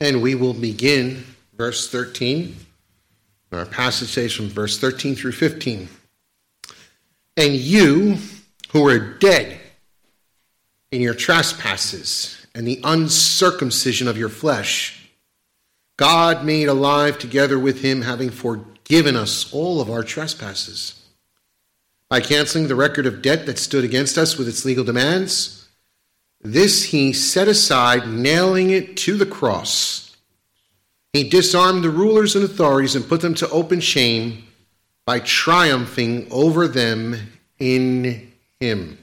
And we will begin verse 13. Our passage says from verse 13 through 15. And you who were dead in your trespasses and the uncircumcision of your flesh, God made alive together with him, having forgiven us all of our trespasses. By canceling the record of debt that stood against us with its legal demands, this he set aside, nailing it to the cross. He disarmed the rulers and authorities and put them to open shame by triumphing over them in him.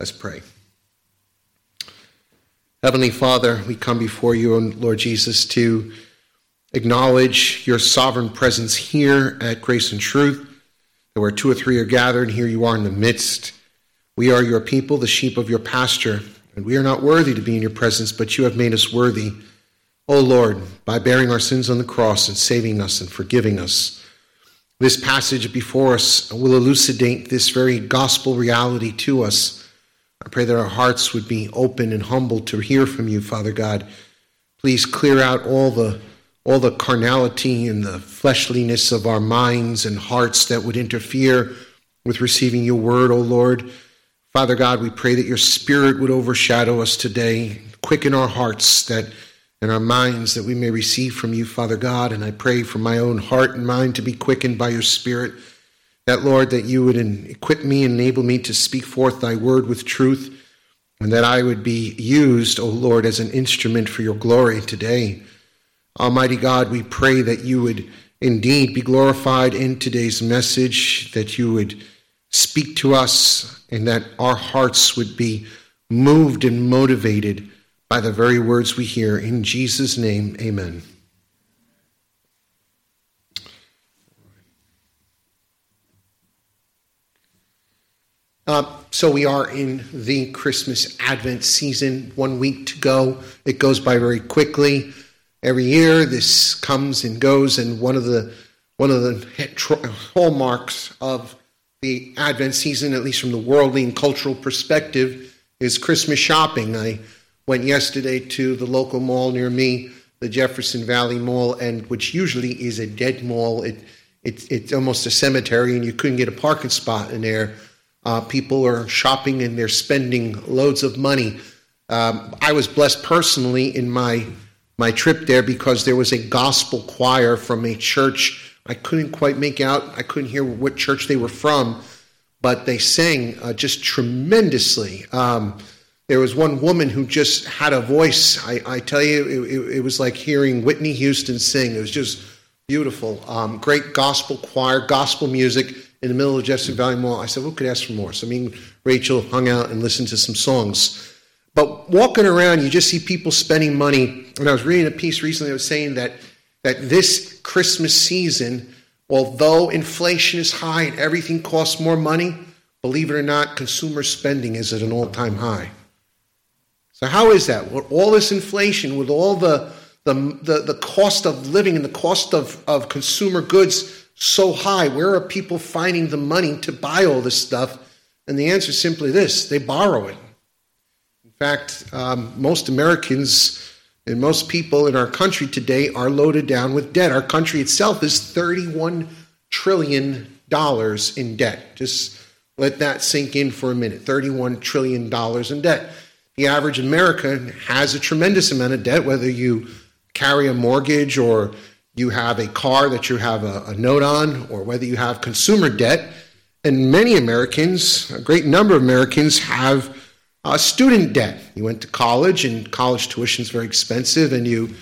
Let's pray. Heavenly Father, we come before you, Lord Jesus, to acknowledge your sovereign presence here at Grace and Truth. That where two or three are gathered, here you are in the midst. We are your people, the sheep of your pasture, and we are not worthy to be in your presence, but you have made us worthy. O Lord, by bearing our sins on the cross and saving us and forgiving us. This passage before us will elucidate this very gospel reality to us. I pray that our hearts would be open and humble to hear from you, Father God. Please clear out all the all the carnality and the fleshliness of our minds and hearts that would interfere with receiving your word, O Lord. Father God, we pray that your spirit would overshadow us today, quicken our hearts that and our minds that we may receive from you, Father God. And I pray for my own heart and mind to be quickened by your Spirit. That, Lord, that you would equip me, and enable me to speak forth thy word with truth, and that I would be used, O Lord, as an instrument for your glory today. Almighty God, we pray that you would indeed be glorified in today's message, that you would speak to us, and that our hearts would be moved and motivated by the very words we hear. In Jesus' name, amen. Uh, so we are in the Christmas Advent season, one week to go. It goes by very quickly. Every year, this comes and goes, and one of the one of the hallmarks of the Advent season, at least from the worldly and cultural perspective, is Christmas shopping. I Went yesterday to the local mall near me, the Jefferson Valley Mall, and which usually is a dead mall. It, it it's almost a cemetery, and you couldn't get a parking spot in there. Uh, people are shopping and they're spending loads of money. Um, I was blessed personally in my my trip there because there was a gospel choir from a church. I couldn't quite make out. I couldn't hear what church they were from, but they sang uh, just tremendously. Um, there was one woman who just had a voice. I, I tell you, it, it, was like hearing Whitney Houston sing. It was just beautiful. Um, great gospel choir, gospel music in the middle of Jefferson Valley Mall. I said, who could ask for more? So me and Rachel hung out and listened to some songs. But walking around, you just see people spending money. And I was reading a piece recently that was saying that, that this Christmas season, although inflation is high and everything costs more money, believe it or not, consumer spending is at an all time high. So, how is that? With all this inflation, with all the, the, the, the cost of living and the cost of, of consumer goods so high, where are people finding the money to buy all this stuff? And the answer is simply this they borrow it. In fact, um, most Americans and most people in our country today are loaded down with debt. Our country itself is $31 trillion in debt. Just let that sink in for a minute $31 trillion in debt. The average American has a tremendous amount of debt, whether you carry a mortgage or you have a car that you have a, a note on, or whether you have consumer debt. And many Americans, a great number of Americans, have uh, student debt. You went to college, and college tuition is very expensive, and you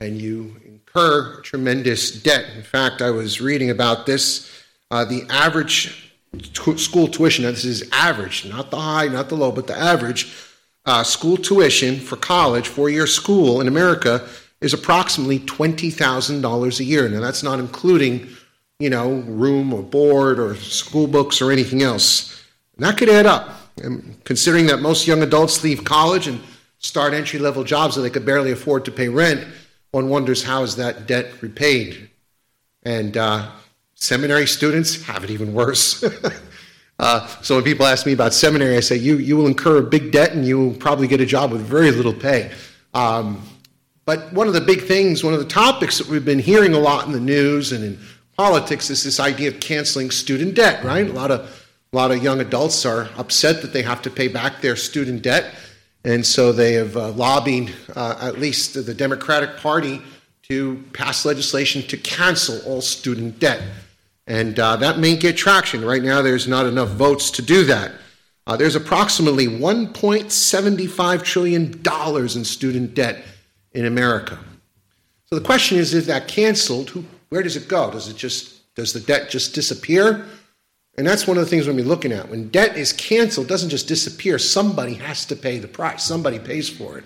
and you incur tremendous debt. In fact, I was reading about this. Uh, the average t- school tuition, now this is average, not the high, not the low, but the average uh, school tuition for college, four year school in America, is approximately $20,000 a year. Now, that's not including, you know, room or board or school books or anything else. And that could add up. And considering that most young adults leave college and start entry level jobs that they could barely afford to pay rent, one wonders how is that debt repaid? And uh, seminary students have it even worse. Uh, so when people ask me about seminary, I say you you will incur a big debt and you will probably get a job with very little pay. Um, But one of the big things, one of the topics that we've been hearing a lot in the news and in politics is this idea of canceling student debt, right? A lot of a lot of young adults are upset that they have to pay back their student debt, and so they have uh, lobbied uh, at least the Democratic Party to pass legislation to cancel all student debt. And uh, that may get traction. Right now, there's not enough votes to do that. Uh, there's approximately $1.75 trillion in student debt in America. So the question is, is that canceled, who, where does it go? Does it just does the debt just disappear? And that's one of the things we're going to be looking at. When debt is canceled, doesn't just disappear. Somebody has to pay the price. Somebody pays for it.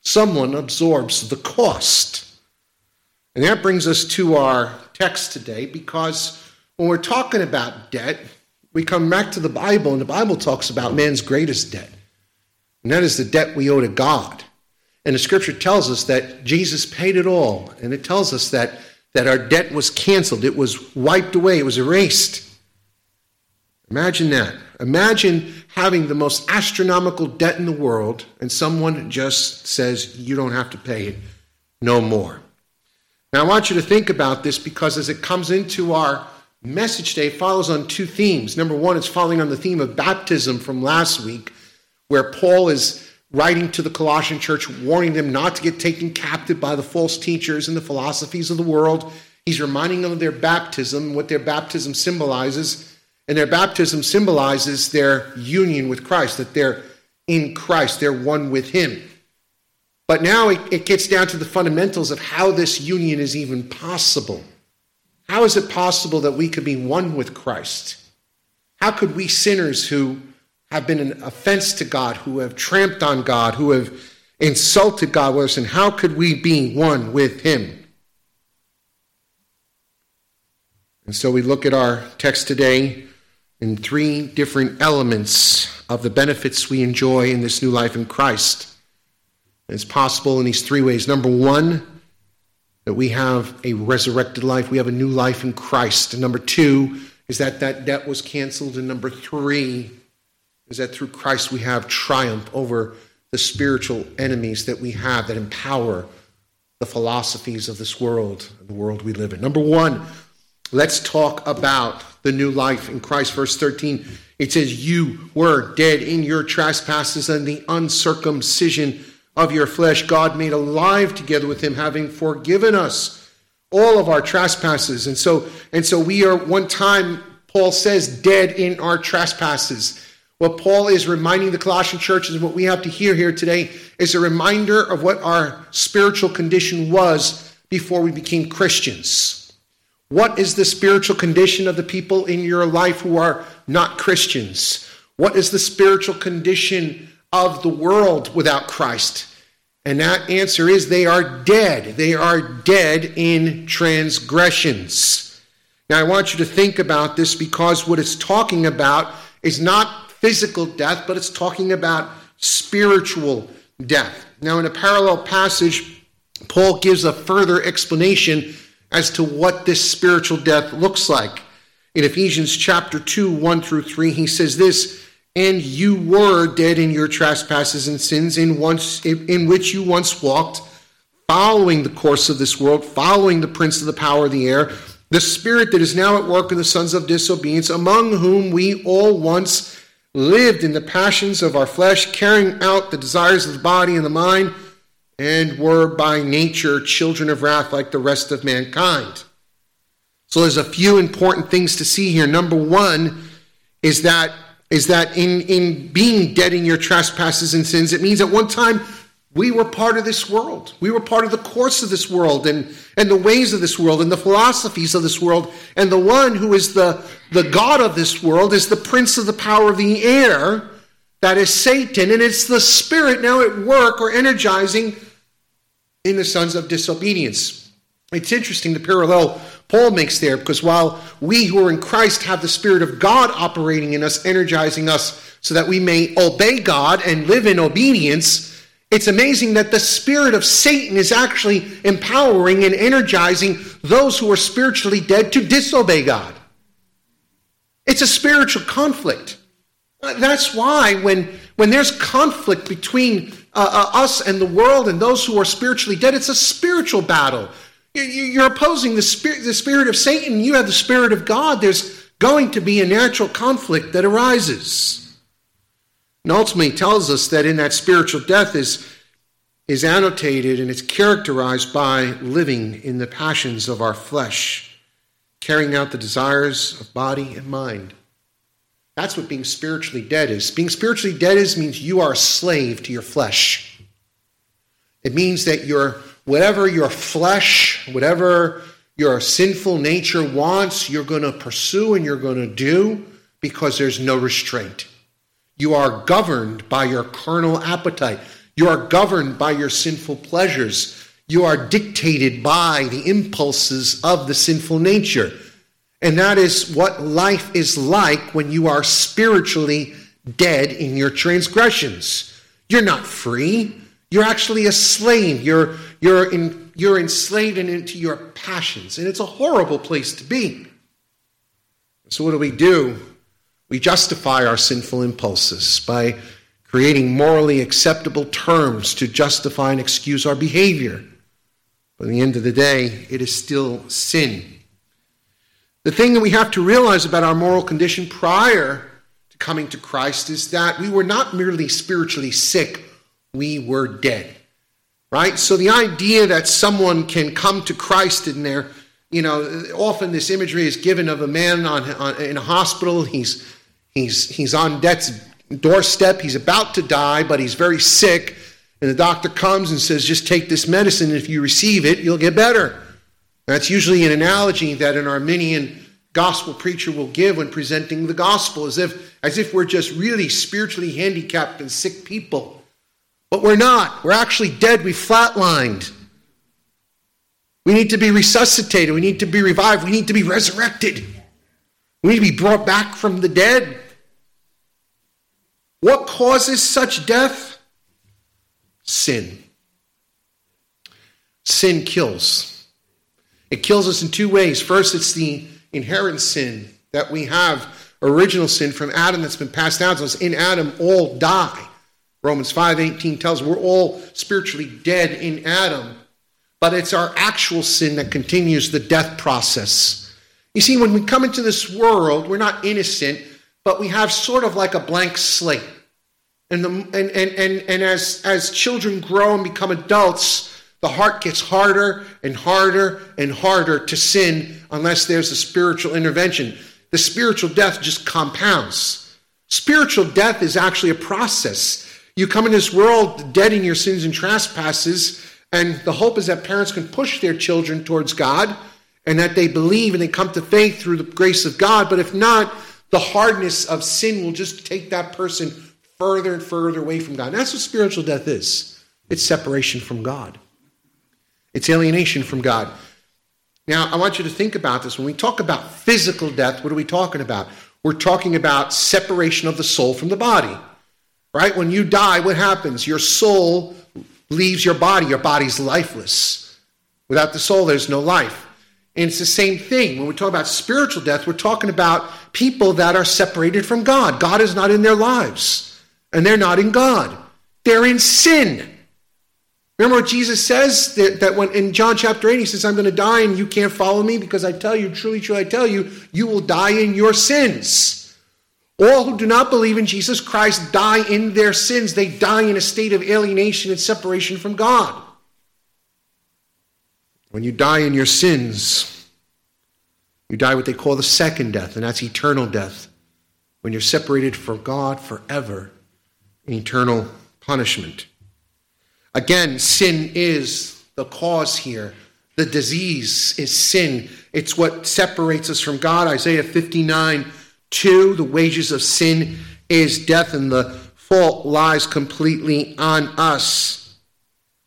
Someone absorbs the cost. And that brings us to our text today because when we're talking about debt, we come back to the Bible, and the Bible talks about man's greatest debt. And that is the debt we owe to God. And the scripture tells us that Jesus paid it all. And it tells us that, that our debt was canceled, it was wiped away, it was erased. Imagine that. Imagine having the most astronomical debt in the world, and someone just says, You don't have to pay it no more. Now, I want you to think about this because as it comes into our message today follows on two themes. Number one, it's following on the theme of baptism from last week, where Paul is writing to the Colossian church, warning them not to get taken captive by the false teachers and the philosophies of the world. He's reminding them of their baptism, what their baptism symbolizes. And their baptism symbolizes their union with Christ, that they're in Christ, they're one with Him. But now it, it gets down to the fundamentals of how this union is even possible. How is it possible that we could be one with Christ? How could we sinners who have been an offense to God, who have tramped on God, who have insulted God with us, and how could we be one with Him? And so we look at our text today in three different elements of the benefits we enjoy in this new life in Christ. It's possible in these three ways. Number one, that we have a resurrected life, we have a new life in Christ. And number two is that that debt was canceled. And number three is that through Christ we have triumph over the spiritual enemies that we have that empower the philosophies of this world, the world we live in. Number one, let's talk about the new life in Christ. Verse 13, it says, You were dead in your trespasses and the uncircumcision of your flesh, God made alive together with him, having forgiven us all of our trespasses. And so, and so we are one time, Paul says, dead in our trespasses. What Paul is reminding the Colossian church and what we have to hear here today is a reminder of what our spiritual condition was before we became Christians. What is the spiritual condition of the people in your life who are not Christians? What is the spiritual condition of the world without Christ? And that answer is they are dead. They are dead in transgressions. Now, I want you to think about this because what it's talking about is not physical death, but it's talking about spiritual death. Now, in a parallel passage, Paul gives a further explanation as to what this spiritual death looks like. In Ephesians chapter 2, 1 through 3, he says this and you were dead in your trespasses and sins in, once, in which you once walked, following the course of this world, following the prince of the power of the air, the spirit that is now at work in the sons of disobedience, among whom we all once lived in the passions of our flesh, carrying out the desires of the body and the mind, and were by nature children of wrath like the rest of mankind. So there's a few important things to see here. Number one is that is that in, in being dead in your trespasses and sins, it means at one time we were part of this world. We were part of the course of this world and, and the ways of this world and the philosophies of this world. And the one who is the, the God of this world is the prince of the power of the air, that is Satan. And it's the spirit now at work or energizing in the sons of disobedience. It's interesting the parallel Paul makes there, because while we who are in Christ have the Spirit of God operating in us, energizing us so that we may obey God and live in obedience, it's amazing that the spirit of Satan is actually empowering and energizing those who are spiritually dead to disobey God. It's a spiritual conflict. Uh, that's why when, when there's conflict between uh, uh, us and the world and those who are spiritually dead. It's a spiritual battle. You're opposing the spirit, the spirit of Satan. You have the spirit of God. There's going to be a natural conflict that arises. And ultimately tells us that in that spiritual death is, is annotated and it's characterized by living in the passions of our flesh, carrying out the desires of body and mind. That's what being spiritually dead is. Being spiritually dead is means you are a slave to your flesh. It means that your whatever your flesh, whatever your sinful nature wants, you're going to pursue and you're going to do because there's no restraint. You are governed by your carnal appetite. You are governed by your sinful pleasures. You are dictated by the impulses of the sinful nature. And that is what life is like when you are spiritually dead in your transgressions. You're not free. You're actually a slave. You're, you're, in, you're enslaved into your passions. And it's a horrible place to be. So, what do we do? We justify our sinful impulses by creating morally acceptable terms to justify and excuse our behavior. But at the end of the day, it is still sin. The thing that we have to realize about our moral condition prior to coming to Christ is that we were not merely spiritually sick, we were dead. Right? So the idea that someone can come to Christ in their, you know, often this imagery is given of a man on, on in a hospital. He's he's he's on death's doorstep. He's about to die, but he's very sick. And the doctor comes and says, just take this medicine. If you receive it, you'll get better. That's usually an analogy that an Arminian gospel preacher will give when presenting the gospel, as if, as if we're just really spiritually handicapped and sick people. But we're not. We're actually dead. We flatlined. We need to be resuscitated. We need to be revived. We need to be resurrected. We need to be brought back from the dead. What causes such death? Sin. Sin kills. It kills us in two ways. First, it's the inherent sin that we have, original sin from Adam that's been passed down to us. In Adam, all die. Romans 5:18 tells us we're all spiritually dead in Adam. But it's our actual sin that continues the death process. You see, when we come into this world, we're not innocent, but we have sort of like a blank slate. And, the, and, and, and, and as, as children grow and become adults, the heart gets harder and harder and harder to sin unless there's a spiritual intervention. The spiritual death just compounds. Spiritual death is actually a process. You come in this world dead in your sins and trespasses, and the hope is that parents can push their children towards God and that they believe and they come to faith through the grace of God. But if not, the hardness of sin will just take that person further and further away from God. And that's what spiritual death is it's separation from God. It's alienation from God. Now, I want you to think about this. When we talk about physical death, what are we talking about? We're talking about separation of the soul from the body. Right? When you die, what happens? Your soul leaves your body. Your body's lifeless. Without the soul, there's no life. And it's the same thing. When we talk about spiritual death, we're talking about people that are separated from God. God is not in their lives, and they're not in God. They're in sin. Remember what Jesus says that, that when in John chapter 8, he says, I'm going to die and you can't follow me because I tell you, truly, truly, I tell you, you will die in your sins. All who do not believe in Jesus Christ die in their sins. They die in a state of alienation and separation from God. When you die in your sins, you die what they call the second death, and that's eternal death. When you're separated from God forever in eternal punishment. Again, sin is the cause here. The disease is sin. It's what separates us from God. Isaiah 59 2, the wages of sin is death, and the fault lies completely on us.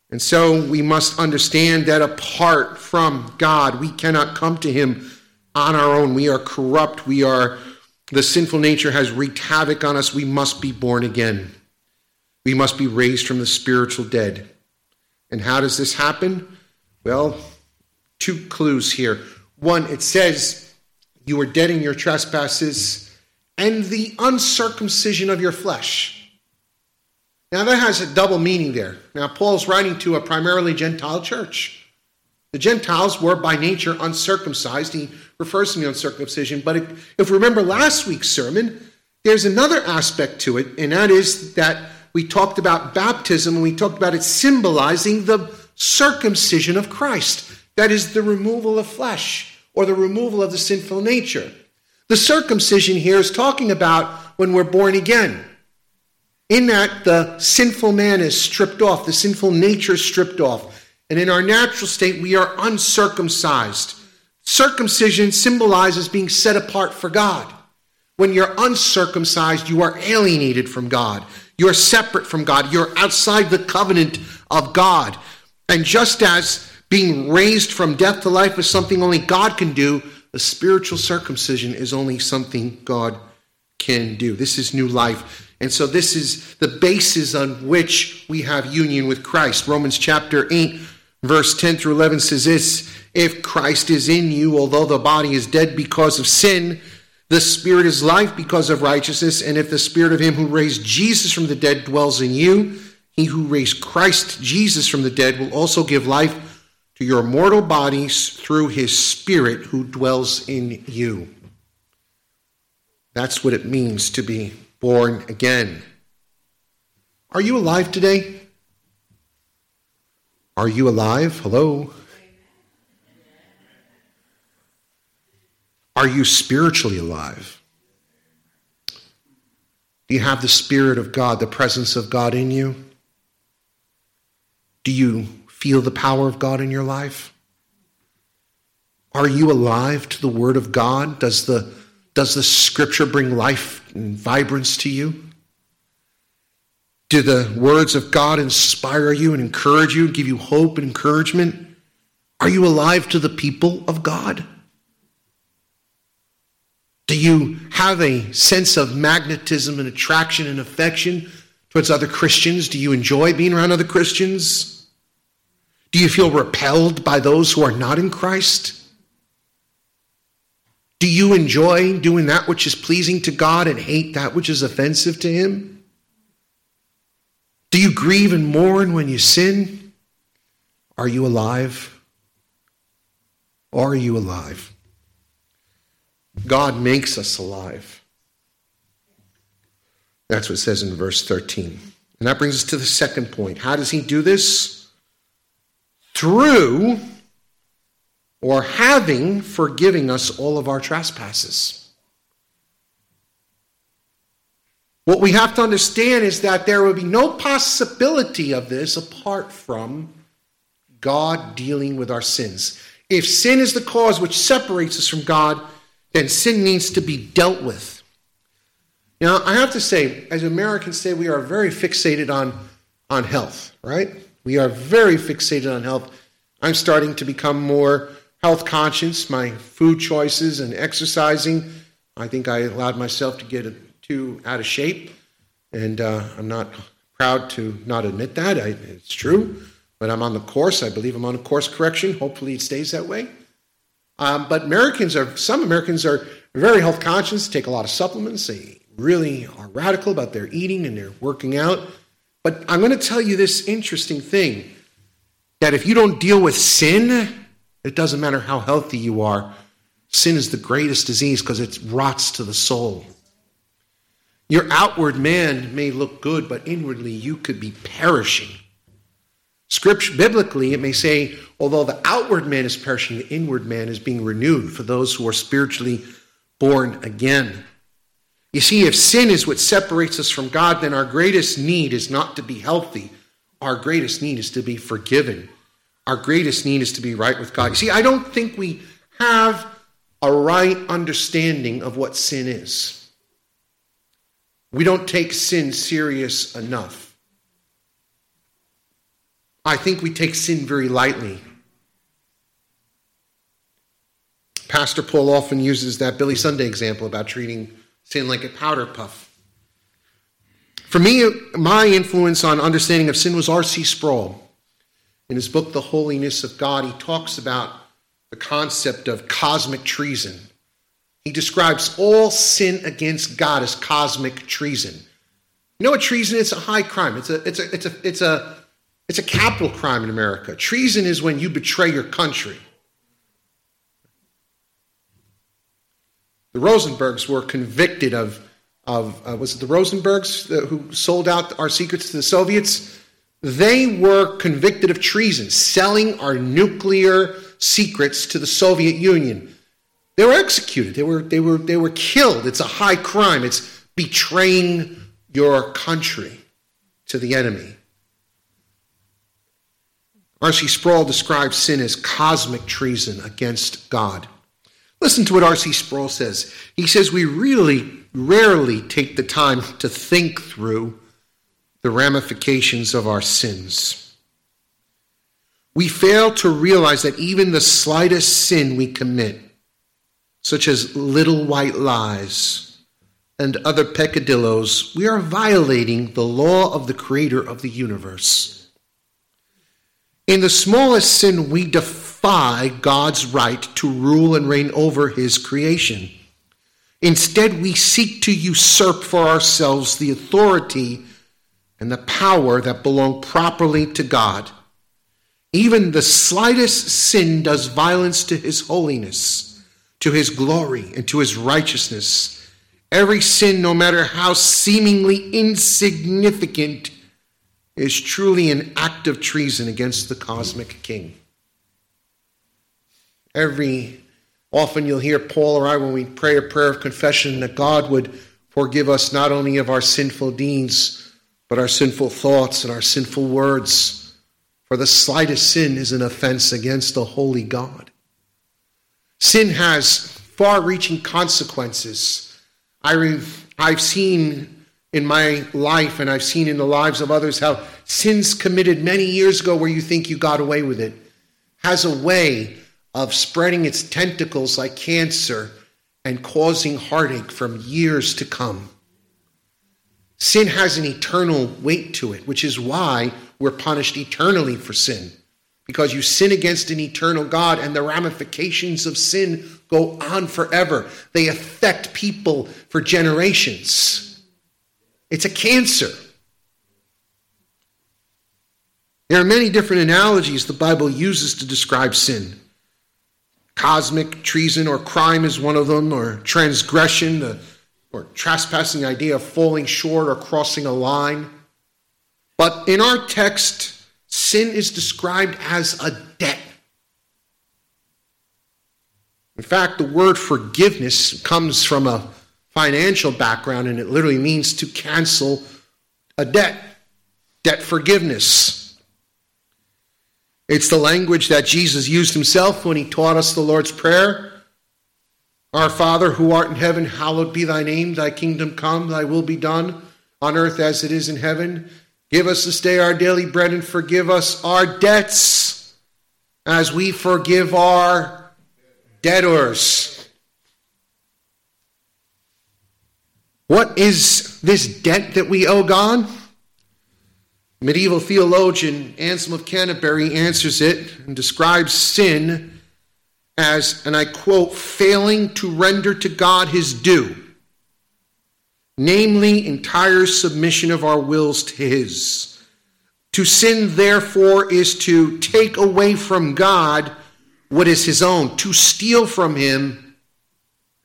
And so we must understand that apart from God, we cannot come to Him on our own. We are corrupt. We are, the sinful nature has wreaked havoc on us. We must be born again. We must be raised from the spiritual dead. And how does this happen? Well, two clues here. One, it says, You were dead in your trespasses and the uncircumcision of your flesh. Now, that has a double meaning there. Now, Paul's writing to a primarily Gentile church. The Gentiles were by nature uncircumcised. He refers to the uncircumcision. But if we remember last week's sermon, there's another aspect to it, and that is that we talked about baptism and we talked about it symbolizing the circumcision of Christ. That is the removal of flesh or the removal of the sinful nature. The circumcision here is talking about when we're born again. In that, the sinful man is stripped off, the sinful nature is stripped off. And in our natural state, we are uncircumcised. Circumcision symbolizes being set apart for God. When you're uncircumcised, you are alienated from God. You're separate from God. You're outside the covenant of God. And just as being raised from death to life is something only God can do, the spiritual circumcision is only something God can do. This is new life. And so this is the basis on which we have union with Christ. Romans chapter 8, verse 10 through 11 says this If Christ is in you, although the body is dead because of sin, the spirit is life because of righteousness. And if the spirit of him who raised Jesus from the dead dwells in you, he who raised Christ Jesus from the dead will also give life to your mortal bodies through his Spirit who dwells in you. That's what it means to be born again. Are you alive today? Are you alive? Hello? Are you spiritually alive? Do you have the Spirit of God, the presence of God in you? Do you feel the power of God in your life? Are you alive to the Word of God? Does the, does the Scripture bring life and vibrance to you? Do the words of God inspire you and encourage you, and give you hope and encouragement? Are you alive to the people of God? Do you have a sense of magnetism and attraction and affection towards other Christians? Do you enjoy being around other Christians? Do you feel repelled by those who are not in Christ? Do you enjoy doing that which is pleasing to God and hate that which is offensive to Him? Do you grieve and mourn when you sin? Are you alive? Are you alive? God makes us alive. That's what it says in verse 13. And that brings us to the second point. How does He do this? through or having forgiving us all of our trespasses. What we have to understand is that there would be no possibility of this apart from God dealing with our sins. If sin is the cause which separates us from God, then sin needs to be dealt with. Now, I have to say, as Americans say, we are very fixated on, on health, right? We are very fixated on health. I'm starting to become more health conscious, my food choices and exercising. I think I allowed myself to get too out of shape, and uh, I'm not proud to not admit that. I, it's true, but I'm on the course. I believe I'm on a course correction. Hopefully, it stays that way. Um, but Americans are, some Americans are very health conscious, take a lot of supplements. They really are radical about their eating and their working out. But I'm going to tell you this interesting thing that if you don't deal with sin, it doesn't matter how healthy you are. Sin is the greatest disease because it rots to the soul. Your outward man may look good, but inwardly you could be perishing. Scripture, biblically, it may say, although the outward man is perishing, the inward man is being renewed for those who are spiritually born again. You see, if sin is what separates us from God, then our greatest need is not to be healthy. Our greatest need is to be forgiven. Our greatest need is to be right with God. You see, I don't think we have a right understanding of what sin is. We don't take sin serious enough. I think we take sin very lightly. Pastor Paul often uses that Billy Sunday example about treating sin like a powder puff. For me, my influence on understanding of sin was R.C. Sproul. In his book, The Holiness of God, he talks about the concept of cosmic treason. He describes all sin against God as cosmic treason. You know what treason is? It's a high crime. It's a, it's a, it's a, it's a, it's a capital crime in America. Treason is when you betray your country. The Rosenbergs were convicted of, of uh, was it the Rosenbergs who sold out our secrets to the Soviets? They were convicted of treason, selling our nuclear secrets to the Soviet Union. They were executed. They were, they were, they were killed. It's a high crime. It's betraying your country to the enemy. R.C. Sproul describes sin as cosmic treason against God. Listen to what R.C. Sproul says. He says, We really rarely take the time to think through the ramifications of our sins. We fail to realize that even the slightest sin we commit, such as little white lies and other peccadillos, we are violating the law of the Creator of the universe. In the smallest sin, we defy God's right to rule and reign over His creation. Instead, we seek to usurp for ourselves the authority and the power that belong properly to God. Even the slightest sin does violence to his holiness, to his glory, and to his righteousness. Every sin, no matter how seemingly insignificant, is truly an act of treason against the cosmic king. Every often you'll hear Paul or I when we pray a prayer of confession that God would forgive us not only of our sinful deeds, but our sinful thoughts and our sinful words. For the slightest sin is an offense against the holy God. Sin has far reaching consequences. I have seen in my life and I've seen in the lives of others how sins committed many years ago where you think you got away with it has a way of spreading its tentacles like cancer and causing heartache from years to come. Sin has an eternal weight to it, which is why we're punished eternally for sin. Because you sin against an eternal God, and the ramifications of sin go on forever. They affect people for generations. It's a cancer. There are many different analogies the Bible uses to describe sin. Cosmic treason or crime is one of them, or transgression, the or trespassing The idea of falling short or crossing a line. But in our text, sin is described as a debt. In fact, the word forgiveness comes from a financial background and it literally means to cancel a debt, debt forgiveness. It's the language that Jesus used himself when he taught us the Lord's Prayer. Our Father who art in heaven, hallowed be thy name. Thy kingdom come, thy will be done on earth as it is in heaven. Give us this day our daily bread and forgive us our debts as we forgive our debtors. What is this debt that we owe God? Medieval theologian Anselm of Canterbury answers it and describes sin as, and I quote, failing to render to God his due, namely, entire submission of our wills to his. To sin, therefore, is to take away from God what is his own, to steal from him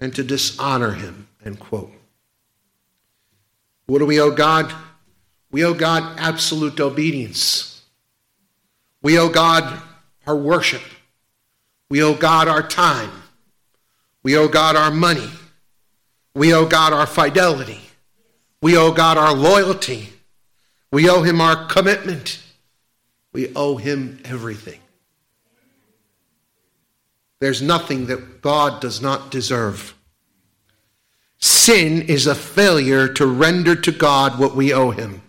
and to dishonor him. End quote. What do we owe God? We owe God absolute obedience. We owe God our worship. We owe God our time. We owe God our money. We owe God our fidelity. We owe God our loyalty. We owe Him our commitment. We owe Him everything. There's nothing that God does not deserve. Sin is a failure to render to God what we owe Him.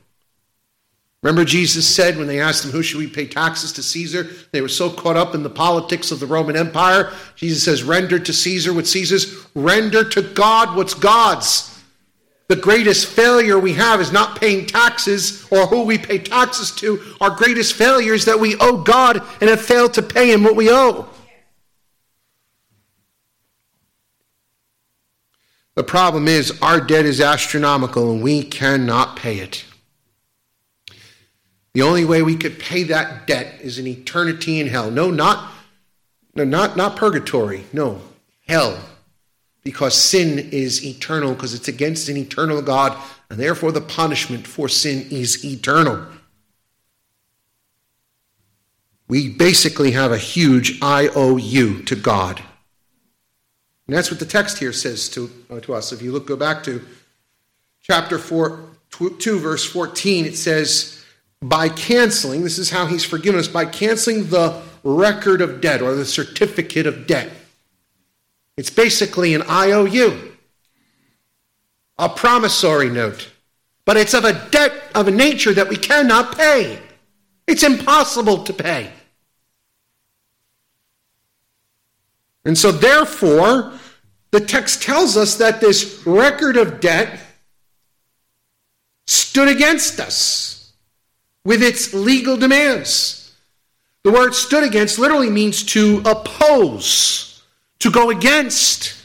Remember, Jesus said when they asked him, Who should we pay taxes to Caesar? They were so caught up in the politics of the Roman Empire. Jesus says, Render to Caesar what Caesar's, render to God what's God's. The greatest failure we have is not paying taxes or who we pay taxes to. Our greatest failure is that we owe God and have failed to pay Him what we owe. The problem is, our debt is astronomical and we cannot pay it. The only way we could pay that debt is an eternity in hell. No, not, no, not, not purgatory. No, hell. Because sin is eternal, because it's against an eternal God, and therefore the punishment for sin is eternal. We basically have a huge IOU to God. And that's what the text here says to, uh, to us. If you look, go back to chapter 4, 2, verse 14, it says, by canceling, this is how he's forgiven us, by canceling the record of debt or the certificate of debt. It's basically an IOU, a promissory note, but it's of a debt of a nature that we cannot pay. It's impossible to pay. And so, therefore, the text tells us that this record of debt stood against us with its legal demands. The word stood against literally means to oppose, to go against.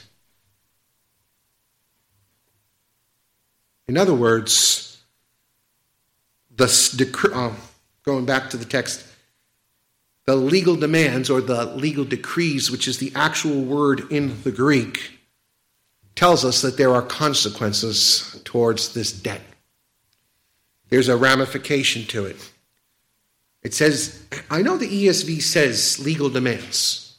In other words, the uh, going back to the text, the legal demands or the legal decrees, which is the actual word in the Greek, tells us that there are consequences towards this debt. There's a ramification to it. It says, I know the ESV says legal demands.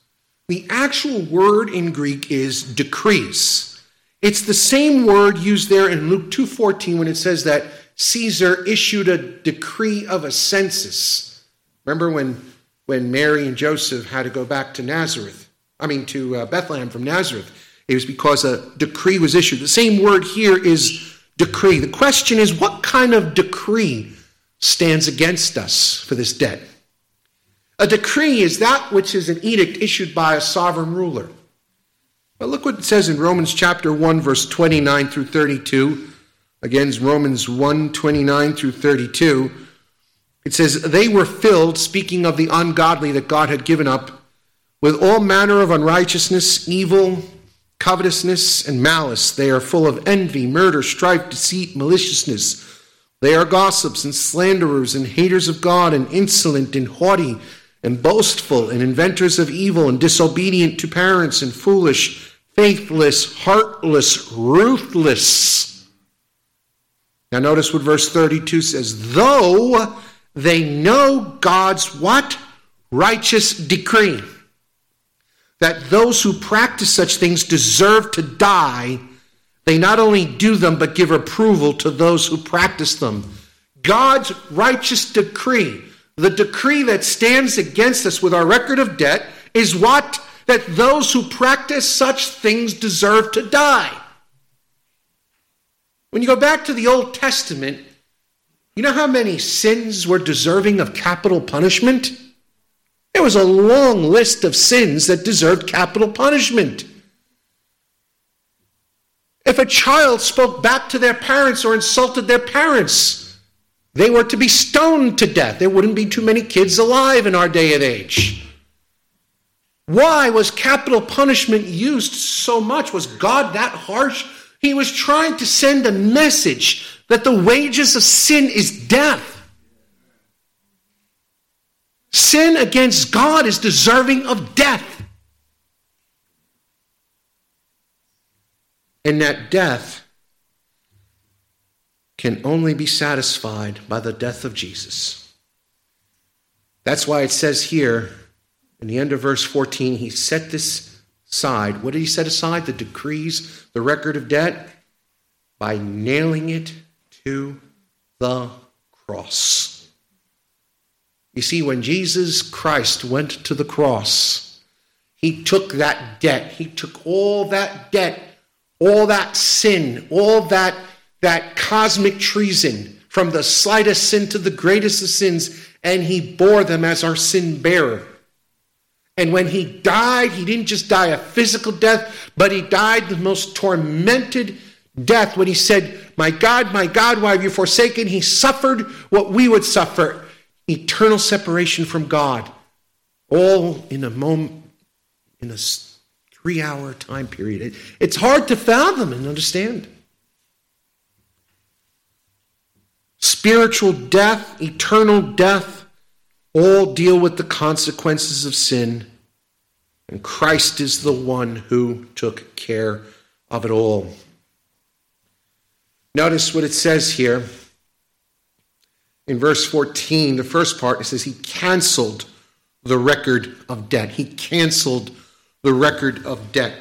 The actual word in Greek is decrees. It's the same word used there in Luke 2:14 when it says that Caesar issued a decree of a census. Remember when when Mary and Joseph had to go back to Nazareth? I mean to uh, Bethlehem from Nazareth. It was because a decree was issued. The same word here is decree. The question is what kind of decree stands against us for this debt? A decree is that which is an edict issued by a sovereign ruler. But look what it says in Romans chapter 1 verse 29 through 32. Again, Romans 1 29 through 32. It says, They were filled, speaking of the ungodly that God had given up, with all manner of unrighteousness, evil, covetousness, and malice. They are full of envy, murder, strife, deceit, maliciousness. They are gossips and slanderers and haters of God and insolent and haughty and boastful and inventors of evil and disobedient to parents and foolish, faithless, heartless, ruthless. Now notice what verse 32 says. Though they know God's what? Righteous decree that those who practice such things deserve to die, they not only do them, but give approval to those who practice them. God's righteous decree, the decree that stands against us with our record of debt, is what? That those who practice such things deserve to die. When you go back to the Old Testament, you know how many sins were deserving of capital punishment? There was a long list of sins that deserved capital punishment. If a child spoke back to their parents or insulted their parents, they were to be stoned to death. There wouldn't be too many kids alive in our day and age. Why was capital punishment used so much? Was God that harsh? He was trying to send a message that the wages of sin is death. Sin against God is deserving of death. And that death can only be satisfied by the death of Jesus. That's why it says here in the end of verse 14, he set this aside. What did he set aside? The decrees, the record of debt? By nailing it to the cross. You see, when Jesus Christ went to the cross, he took that debt. He took all that debt, all that sin, all that, that cosmic treason, from the slightest sin to the greatest of sins, and he bore them as our sin bearer. And when he died, he didn't just die a physical death, but he died the most tormented death when he said, My God, my God, why have you forsaken? He suffered what we would suffer eternal separation from God, all in a moment, in a three hour time period. it's hard to fathom and understand. Spiritual death, eternal death, all deal with the consequences of sin. And Christ is the one who took care of it all. Notice what it says here in verse 14, the first part, it says he canceled the record of debt. He canceled the record of debt.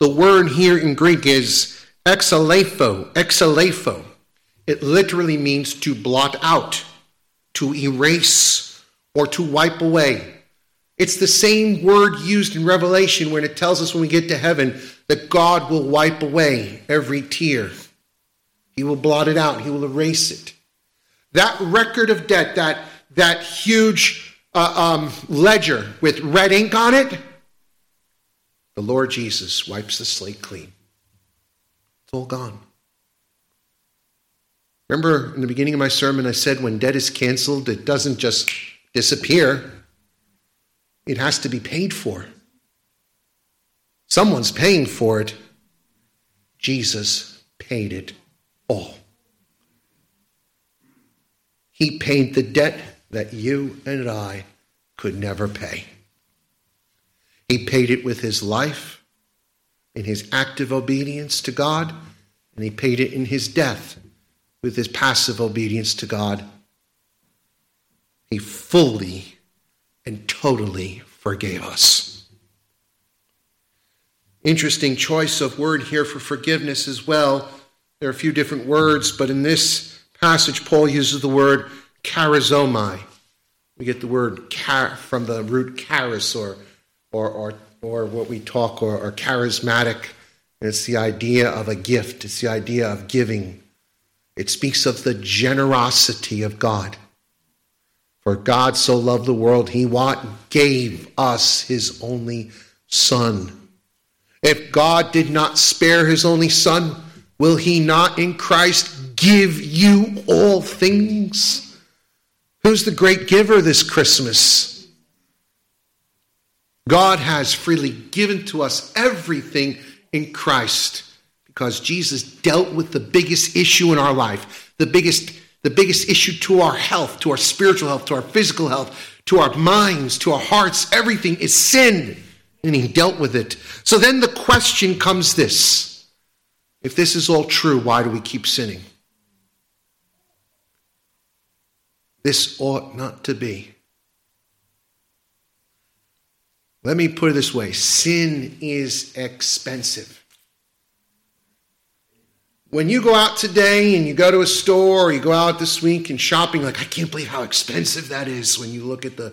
The word here in Greek is exaleipho, exaleipho. It literally means to blot out, to erase, or to wipe away. It's the same word used in Revelation when it tells us when we get to heaven that God will wipe away every tear. He will blot it out, He will erase it. That record of debt, that, that huge uh, um, ledger with red ink on it, the Lord Jesus wipes the slate clean. It's all gone. Remember in the beginning of my sermon, I said when debt is canceled, it doesn't just disappear, it has to be paid for. Someone's paying for it. Jesus paid it all. He paid the debt that you and I could never pay. He paid it with his life, in his active obedience to God, and he paid it in his death with his passive obedience to God. He fully and totally forgave us. Interesting choice of word here for forgiveness as well. There are a few different words, but in this passage, Paul uses the word charizomai. We get the word char- from the root charis, or, or, or, or what we talk, or, or charismatic. And it's the idea of a gift, it's the idea of giving. It speaks of the generosity of God. For God so loved the world, he what? Gave us his only Son. If God did not spare his only Son, will he not in Christ give you all things. Who's the great giver this Christmas? God has freely given to us everything in Christ because Jesus dealt with the biggest issue in our life, the biggest, the biggest issue to our health, to our spiritual health, to our physical health, to our minds, to our hearts. Everything is sin, and He dealt with it. So then the question comes this if this is all true, why do we keep sinning? This ought not to be. Let me put it this way sin is expensive. When you go out today and you go to a store or you go out this week and shopping, like, I can't believe how expensive that is when you look at the,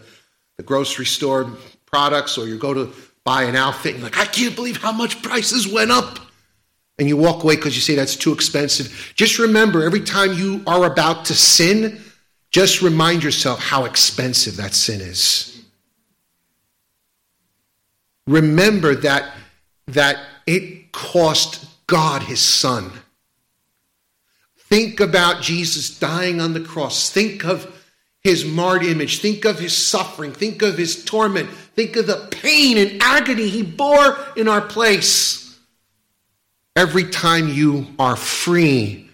the grocery store products or you go to buy an outfit and like, I can't believe how much prices went up. And you walk away because you say that's too expensive. Just remember every time you are about to sin, just remind yourself how expensive that sin is. Remember that, that it cost God his son. Think about Jesus dying on the cross. Think of his marred image. Think of his suffering. Think of his torment. Think of the pain and agony he bore in our place. Every time you are free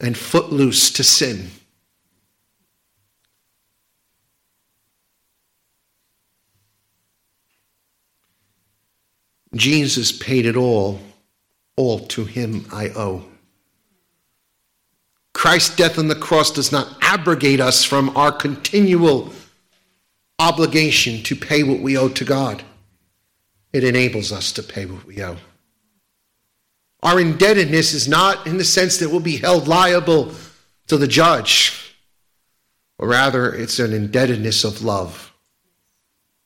and footloose to sin, Jesus paid it all. All to him I owe. Christ's death on the cross does not abrogate us from our continual obligation to pay what we owe to God. It enables us to pay what we owe. Our indebtedness is not in the sense that we'll be held liable to the judge, or rather, it's an indebtedness of love,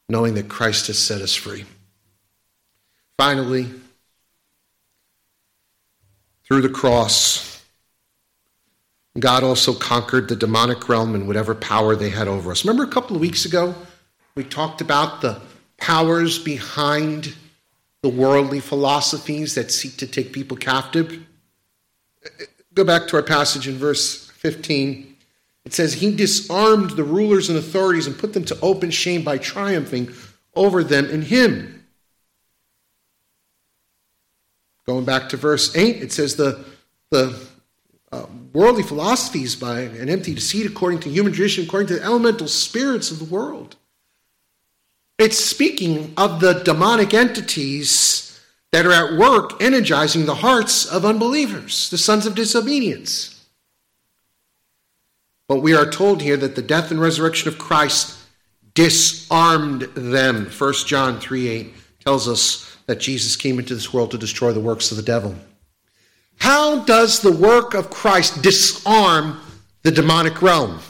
knowing that Christ has set us free. Finally, through the cross, God also conquered the demonic realm and whatever power they had over us. Remember a couple of weeks ago, we talked about the powers behind the worldly philosophies that seek to take people captive? Go back to our passage in verse 15. It says, He disarmed the rulers and authorities and put them to open shame by triumphing over them in Him. Going back to verse 8, it says the, the uh, worldly philosophies by an empty deceit according to human tradition, according to the elemental spirits of the world. It's speaking of the demonic entities that are at work energizing the hearts of unbelievers, the sons of disobedience. But we are told here that the death and resurrection of Christ disarmed them. 1 John 3 8 tells us that Jesus came into this world to destroy the works of the devil. How does the work of Christ disarm the demonic realm?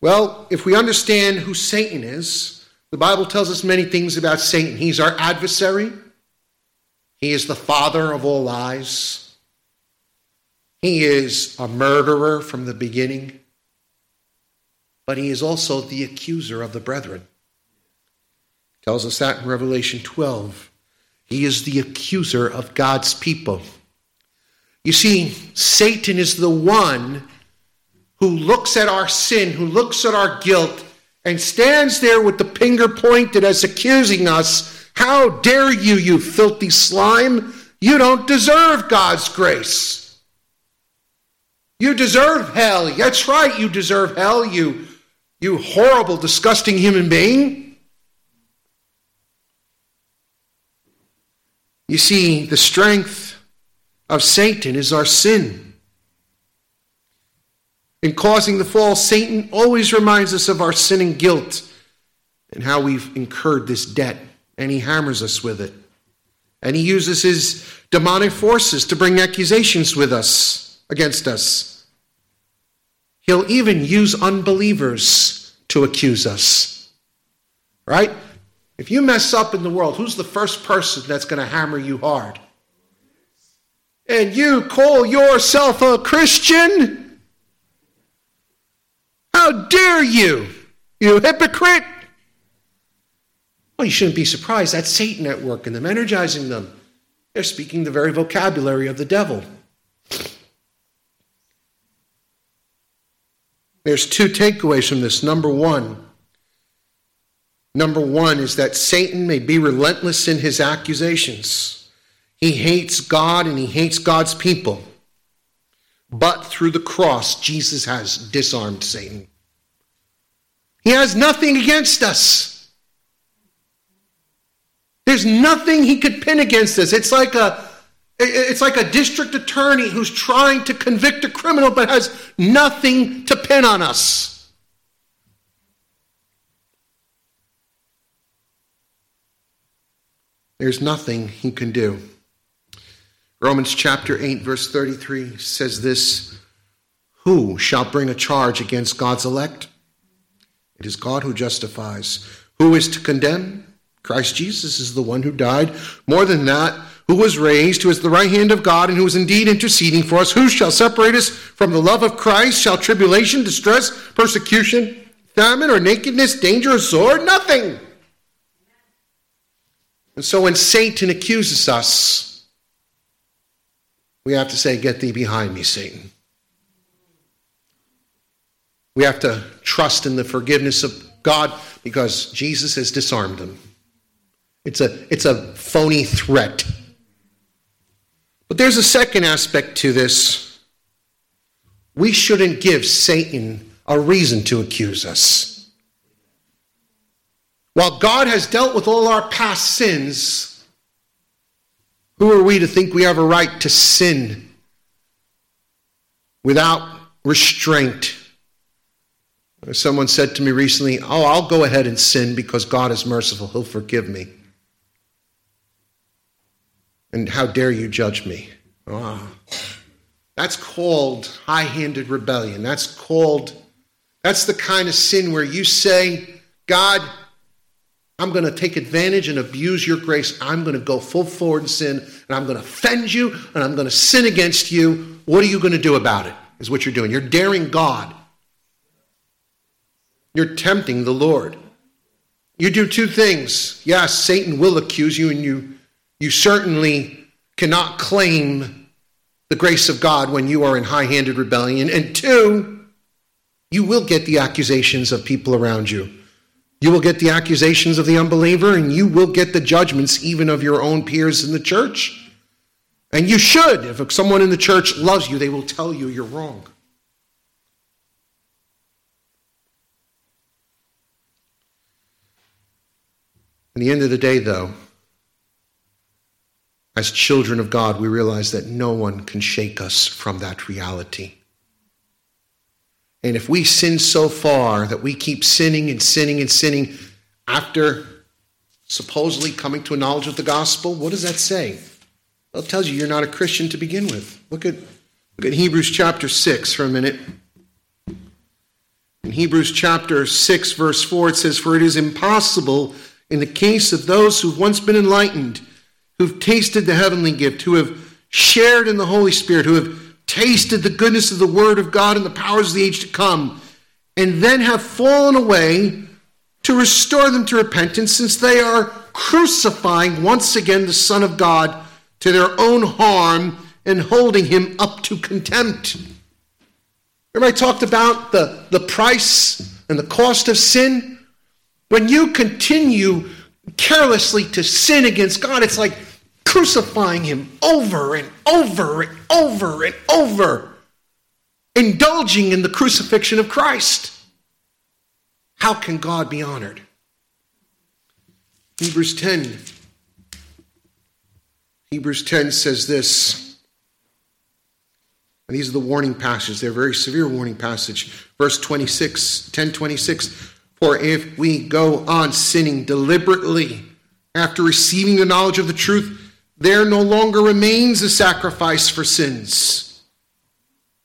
Well, if we understand who Satan is, the Bible tells us many things about Satan. He's our adversary, he is the father of all lies, he is a murderer from the beginning, but he is also the accuser of the brethren. tells us that in Revelation 12. He is the accuser of God's people. You see, Satan is the one who looks at our sin, who looks at our guilt, and stands there with the finger pointed as accusing us. How dare you, you filthy slime? You don't deserve God's grace. You deserve hell. That's right, you deserve hell, you, you horrible, disgusting human being. You see, the strength of Satan is our sin. In causing the fall, Satan always reminds us of our sin and guilt and how we've incurred this debt, and he hammers us with it. And he uses his demonic forces to bring accusations with us against us. He'll even use unbelievers to accuse us. Right? If you mess up in the world, who's the first person that's going to hammer you hard? And you call yourself a Christian? How dare you, you hypocrite? Well, you shouldn't be surprised. That's Satan at work in them, energizing them. They're speaking the very vocabulary of the devil. There's two takeaways from this. Number one, number one is that Satan may be relentless in his accusations. He hates God and he hates God's people. But through the cross, Jesus has disarmed Satan. He has nothing against us. There's nothing he could pin against us. It's like a it's like a district attorney who's trying to convict a criminal but has nothing to pin on us. There's nothing he can do. Romans chapter 8, verse 33 says this Who shall bring a charge against God's elect? It is God who justifies. Who is to condemn? Christ Jesus is the one who died. More than that, who was raised, who is the right hand of God, and who is indeed interceding for us. Who shall separate us from the love of Christ? Shall tribulation, distress, persecution, famine, or nakedness, danger, or sword? Nothing. And so when Satan accuses us, we have to say, Get thee behind me, Satan. We have to trust in the forgiveness of God because Jesus has disarmed them. It's a, it's a phony threat. But there's a second aspect to this. We shouldn't give Satan a reason to accuse us. While God has dealt with all our past sins, who are we to think we have a right to sin without restraint? Someone said to me recently, Oh, I'll go ahead and sin because God is merciful. He'll forgive me. And how dare you judge me? Oh, that's called high handed rebellion. That's called, that's the kind of sin where you say, God, I'm going to take advantage and abuse your grace. I'm going to go full forward in sin, and I'm going to offend you, and I'm going to sin against you. What are you going to do about it? Is what you're doing. You're daring God. You're tempting the Lord. You do two things. Yes, Satan will accuse you, and you, you certainly cannot claim the grace of God when you are in high handed rebellion. And two, you will get the accusations of people around you. You will get the accusations of the unbeliever, and you will get the judgments even of your own peers in the church. And you should. If someone in the church loves you, they will tell you you're wrong. At the end of the day, though, as children of God, we realize that no one can shake us from that reality. And if we sin so far that we keep sinning and sinning and sinning after supposedly coming to a knowledge of the gospel, what does that say? Well, it tells you you're not a Christian to begin with. Look at, look at Hebrews chapter 6 for a minute. In Hebrews chapter 6, verse 4, it says, For it is impossible in the case of those who've once been enlightened, who've tasted the heavenly gift, who have shared in the Holy Spirit, who have tasted the goodness of the Word of God and the powers of the age to come, and then have fallen away to restore them to repentance, since they are crucifying once again the Son of God to their own harm and holding him up to contempt. Remember, I talked about the, the price and the cost of sin? When you continue carelessly to sin against God, it's like crucifying him over and over and over and over, indulging in the crucifixion of Christ. How can God be honored? Hebrews 10 Hebrews 10 says this. And these are the warning passages. They're very severe warning passage. Verse 26, 10 26. For if we go on sinning deliberately after receiving the knowledge of the truth, there no longer remains a sacrifice for sins,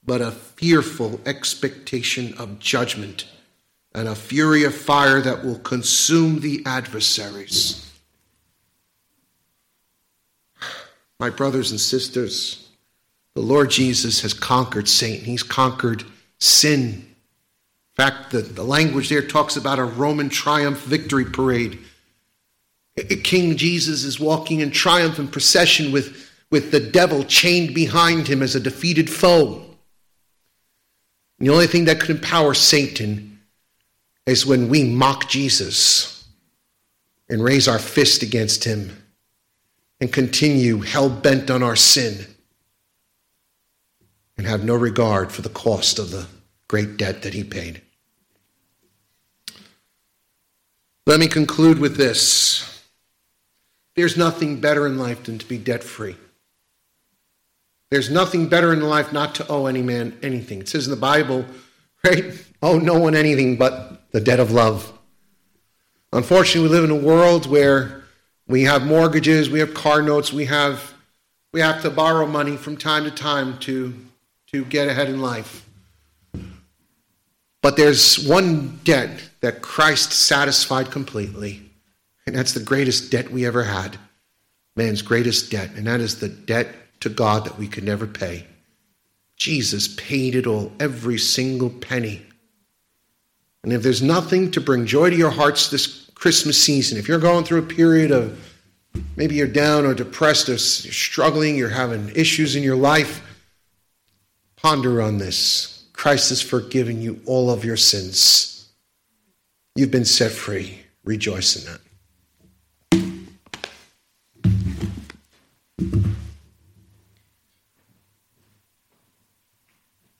but a fearful expectation of judgment and a fury of fire that will consume the adversaries. My brothers and sisters, the Lord Jesus has conquered Satan. He's conquered sin. In fact, the, the language there talks about a Roman triumph victory parade. King Jesus is walking in triumph and procession with, with the devil chained behind him as a defeated foe. And the only thing that could empower Satan is when we mock Jesus and raise our fist against him and continue hell bent on our sin and have no regard for the cost of the great debt that he paid. Let me conclude with this. There's nothing better in life than to be debt free. There's nothing better in life not to owe any man anything. It says in the Bible, right? Owe no one anything but the debt of love. Unfortunately, we live in a world where we have mortgages, we have car notes, we have we have to borrow money from time to time to to get ahead in life. But there's one debt that Christ satisfied completely, and that's the greatest debt we ever had. Man's greatest debt, and that is the debt to God that we could never pay. Jesus paid it all, every single penny. And if there's nothing to bring joy to your hearts this Christmas season, if you're going through a period of maybe you're down or depressed or struggling, you're having issues in your life, ponder on this. Christ has forgiven you all of your sins. You've been set free. Rejoice in that.